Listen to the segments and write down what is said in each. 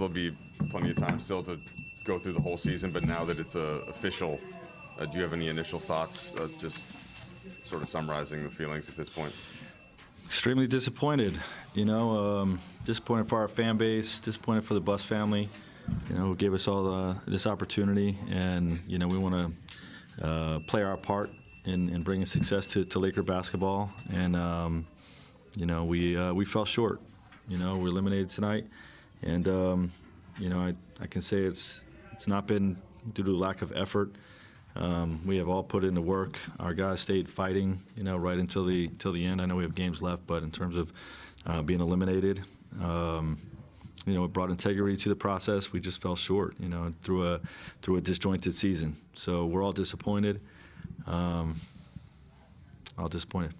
There'll be plenty of time still to go through the whole season, but now that it's uh, official, uh, do you have any initial thoughts? Uh, just sort of summarizing the feelings at this point. Extremely disappointed. You know, um, disappointed for our fan base, disappointed for the Buss family. You know, who gave us all uh, this opportunity, and you know, we want to uh, play our part in, in bringing success to, to Laker basketball. And um, you know, we uh, we fell short. You know, we're eliminated tonight, and um, you know, I, I can say it's it's not been due to lack of effort. Um, we have all put in the work. Our guys stayed fighting, you know, right until the till the end. I know we have games left, but in terms of uh, being eliminated, um, you know, it brought integrity to the process. We just fell short, you know, through a through a disjointed season. So we're all disappointed. Um, all disappointed.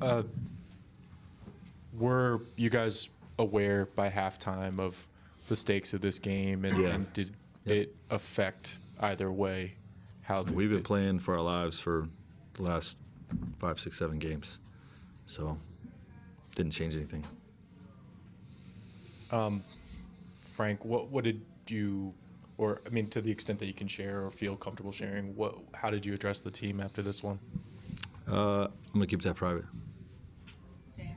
Uh, were you guys aware by halftime of the stakes of this game, and, Yeah. and did it affect either way? How the- We've been playing for our lives for the last five, six, seven games, so didn't change anything. Frank, what what did you, or I mean, to the extent that you can share or feel comfortable sharing, what how did you address the team after this one? Uh, I'm gonna keep that private. Dan.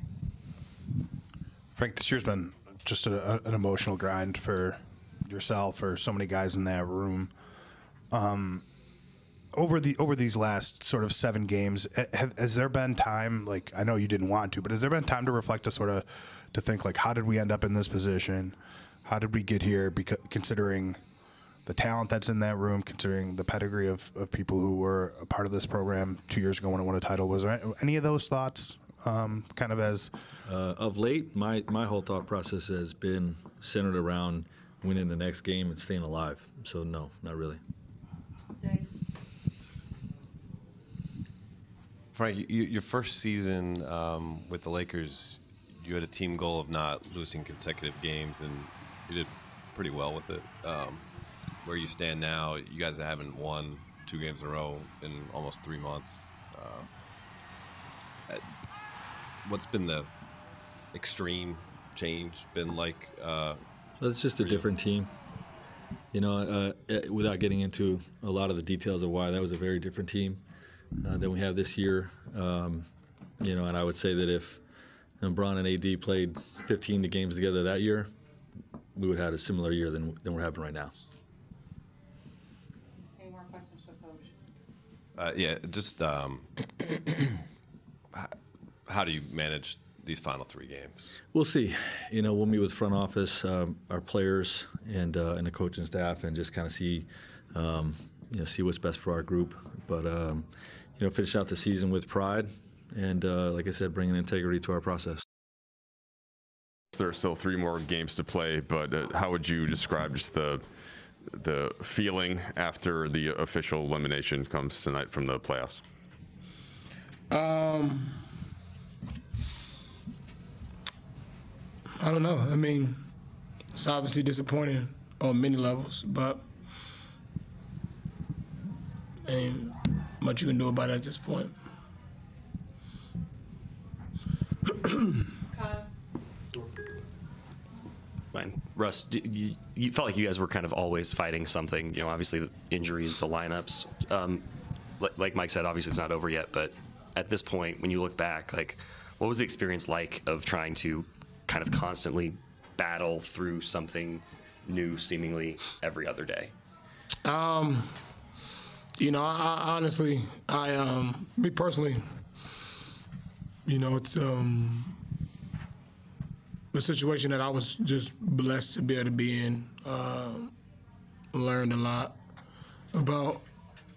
Frank, this year's been just a, an emotional grind for yourself, for so many guys in that room. Um, over the over these last sort of seven games, have, has there been time? Like I know you didn't want to, but has there been time to reflect, to sort of to think like, how did we end up in this position? How did we get here? Because considering the talent that's in that room, considering the pedigree of, of people who were a part of this program two years ago when it won a title, was there any of those thoughts um, kind of as Uh, of late, my, my whole thought process has been centered around winning the next game and staying alive. So no, not really. Dave. Frank, you, your first season um, with the Lakers, you had a team goal of not losing consecutive games, and you did pretty well with it. Um, where you stand now, you guys haven't won two games in a row in almost three months. Uh, what's been the extreme change been like? Uh, Well, It's just a you? different team. You know, uh, eh, without getting into a lot of the details of why that was a very different team uh, than we have this year. Um, you know, and I would say that if LeBron and AD played 15 games together that year, we would have had a similar year than, than we're having right now. Any more questions for Coach? Uh, yeah, just um, how do you manage these final three games? We'll see. You know, we'll meet with front office, um, our players, and uh, and the coaching staff, and just kind of see, um, you know, see what's best for our group. But um, you know, finish out the season with pride, and uh, like I said, bringing integrity to our process. There are still three more games to play, but uh, how would you describe just the the feeling after the official elimination comes tonight from the playoffs? Um, I don't know. I mean, it's obviously disappointing on many levels, but ain't much you can do about it at this point. Russ, you, you felt like you guys were kind of always fighting something. You know, obviously the injuries, the lineups. Um, like, like Mike said, obviously it's not over yet. But at this point, when you look back, like, what was the experience like of trying to kind of constantly battle through something new, seemingly every other day? Um, You know, I, I honestly, I um, me personally, you know, it's um, a situation that I was just blessed to be able to be in. Um learned a lot about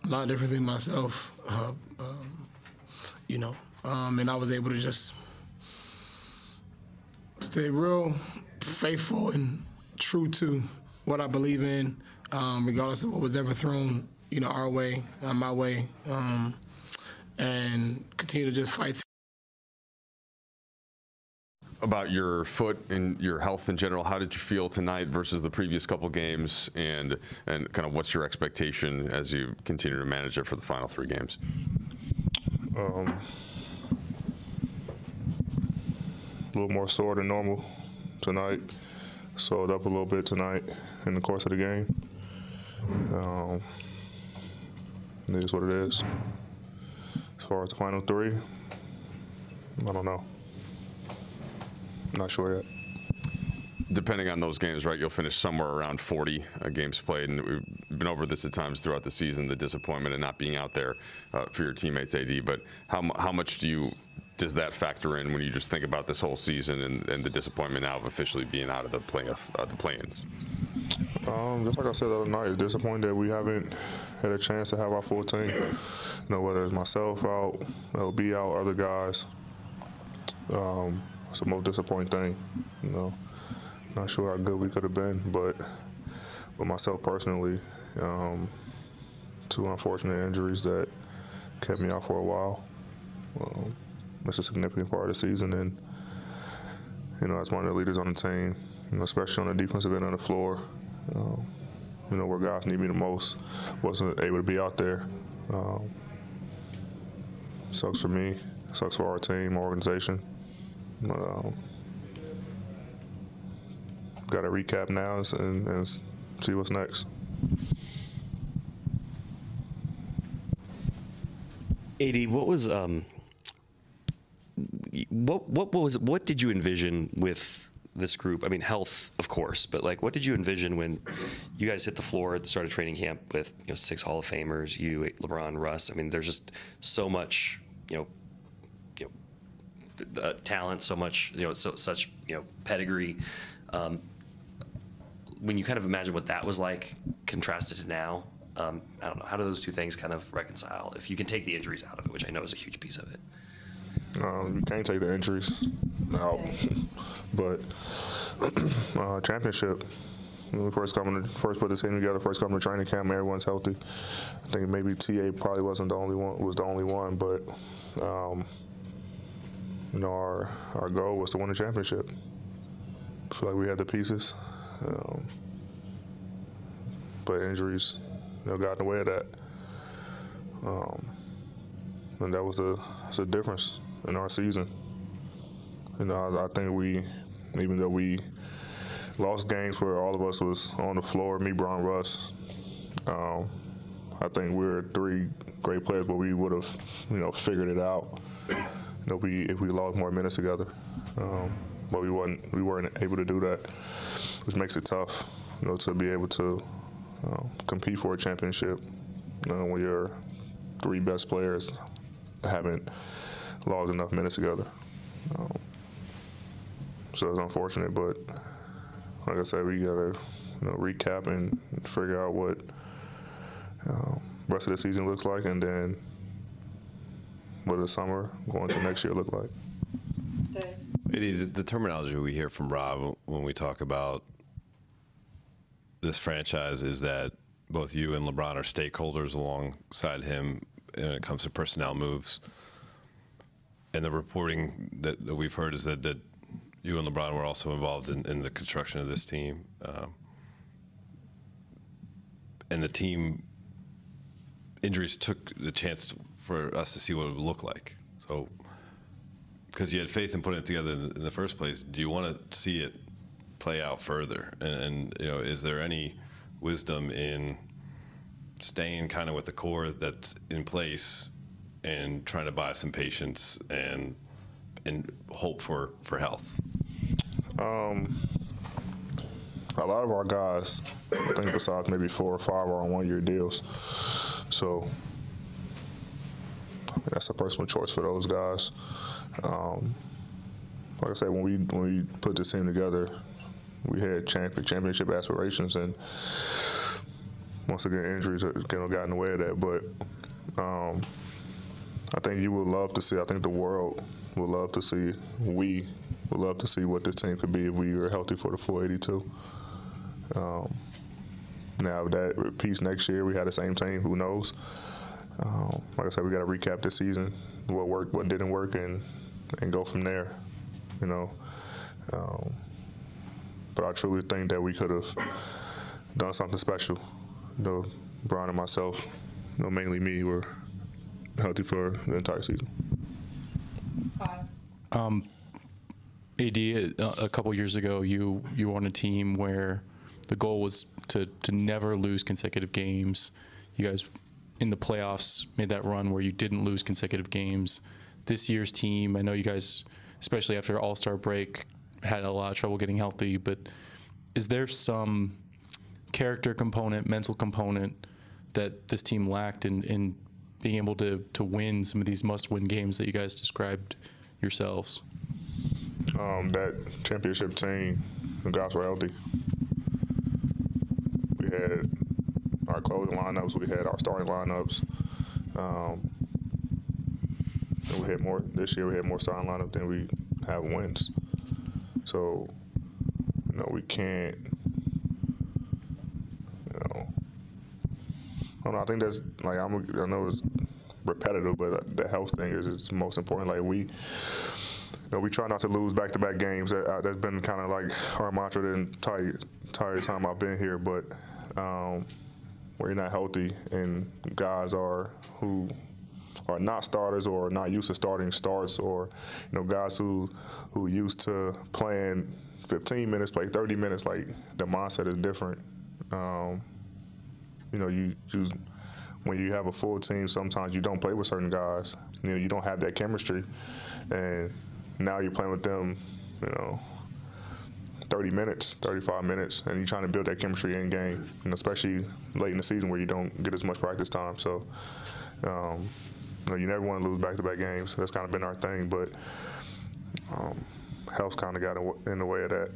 a lot of different things myself. Uh, um, you know, um, and I was able to just stay real faithful and true to what I believe in, um, regardless of what was ever thrown, you know, our way, uh, my way, um, and continue to just fight. About your foot and your health in general, how did you feel tonight versus the previous couple games, and and kind of what's your expectation as you continue to manage it for the final three games? Um, a little more sore than normal tonight. Swelled up a little bit tonight in the course of the game. Um, it is what it is. As far as the final three, I don't know. Not sure yet. depending on those games, right, you'll finish somewhere around 40 uh, games played. And we've been over this at times throughout the season, the disappointment of not being out there uh, for your teammates, AD. But how, how much do you does that factor in when you just think about this whole season and, and the disappointment now of officially being out of the playoff, uh, the play-ins? Um, just like I said the other night, it's disappointing that we haven't had a chance to have our full team. You know, whether it's myself out, LB out, other guys. Um, it's the most disappointing thing. You know, not sure how good we could have been, but but myself personally, um, two unfortunate injuries that kept me out for a while. Um, it's a significant part of the season, and you know, as one of the leaders on the team, you know, especially on the defensive end of the floor, um, you know, where guys need me the most, wasn't able to be out there. Um, sucks for me, sucks for our team, our organization. Um, got to recap now and, and see what's next. AD, what was um, what what was what did you envision with this group? I mean, health, of course, but like, what did you envision when you guys hit the floor at the start of training camp with you know six Hall of Famers, you, LeBron, Russ? I mean, there's just so much, you know, uh, talent, so much, you know, so such you know pedigree. Um, when you kind of imagine what that was like contrasted to now, um, I don't know. How do those two things kind of reconcile? If you can take the injuries out of it, which I know is a huge piece of it. Um, you can't take the injuries out, but uh, championship. When we first coming, to, first put the team together, first coming to training camp, everyone's healthy. I think maybe TA probably wasn't the only one, was the only one, but um, you know our our goal was to win the championship. I feel like we had the pieces, um, but injuries, you know, got in the way of that. Um, and that was a, the difference in our season. You know, I, I think we, even though we lost games where all of us was on the floor, me, Bron, Russ, um, I think we were three great players, but we would have, you know, figured it out. Know, we if we lost more minutes together, um, but we wasn't we weren't able to do that, which makes it tough, you know, to be able to uh, compete for a championship you when your three best players haven't logged enough minutes together. Um, so it's unfortunate, but like I said, we gotta you know, recap and figure out what um, rest of the season looks like, and then what the summer going to next year look like. AD, the, the terminology we hear from Rob when we talk about this franchise is that both you and LeBron are stakeholders alongside him when it comes to personnel moves. And the reporting that, that we've heard is that, that you and LeBron were also involved in, in the construction of this team. Um, and the team injuries took the chance for us to see what it would look like. So, because you had faith in putting it together in the, in the first place, do you want to see it play out further? And, and you know, is there any wisdom in staying kind of with the core that's in place and trying to buy some patience and and hope for for health? Um, a lot of our guys, I think besides maybe four or five, are on one-year deals. So that's a personal choice for those guys. Um, like I said, when we when we put this team together, we had champion, championship aspirations, and once again, injuries kind of got in the way of that. But um, I think you would love to see. I think the world would love to see. We would love to see what this team could be if we were healthy for the 482. Um, now if that repeats next year, we had the same team. Who knows? Um, like I said, we got to recap this season, what worked, what didn't work, and and go from there. You know. Um, but I truly think that we could have done something special. You know, Bron and myself, you know, mainly me, were healthy for the entire season. Kyle. AD, a, a couple years ago, you you were on a team where the goal was to to never lose consecutive games. You guys in the playoffs made that run where you didn't lose consecutive games. This year's team, I know you guys, especially after All Star break, had a lot of trouble getting healthy. But is there some character component, mental component that this team lacked in, in being able to to win some of these must-win games that you guys described yourselves? Um, that championship team, the guys were healthy. Had our closing lineups, we had our starting lineups. Um, and we had more this year. We had more starting lineup than we have wins. So, you know, we can't. You know, I don't know. I think that's like I'm. I know it's repetitive, but the health thing is, is most important. Like we. You know, we try not to lose back-to-back games. That, uh, that's been kind of like our mantra the entire, entire time I've been here. But um, when you're not healthy and guys are who are not starters or not used to starting starts, or you know guys who who used to playing 15 minutes play 30 minutes, like the mindset is different. Um, you know, you, you when you have a full team, sometimes you don't play with certain guys. You know, you don't have that chemistry, and now you're playing with them. You know, 30 minutes, 35 minutes, and you're trying to build that chemistry in game, and especially late in the season where you don't get as much practice time. So, um, you, know, you never want to lose back-to-back games. That's kind of been our thing, but um, health kind of got in in the way of that.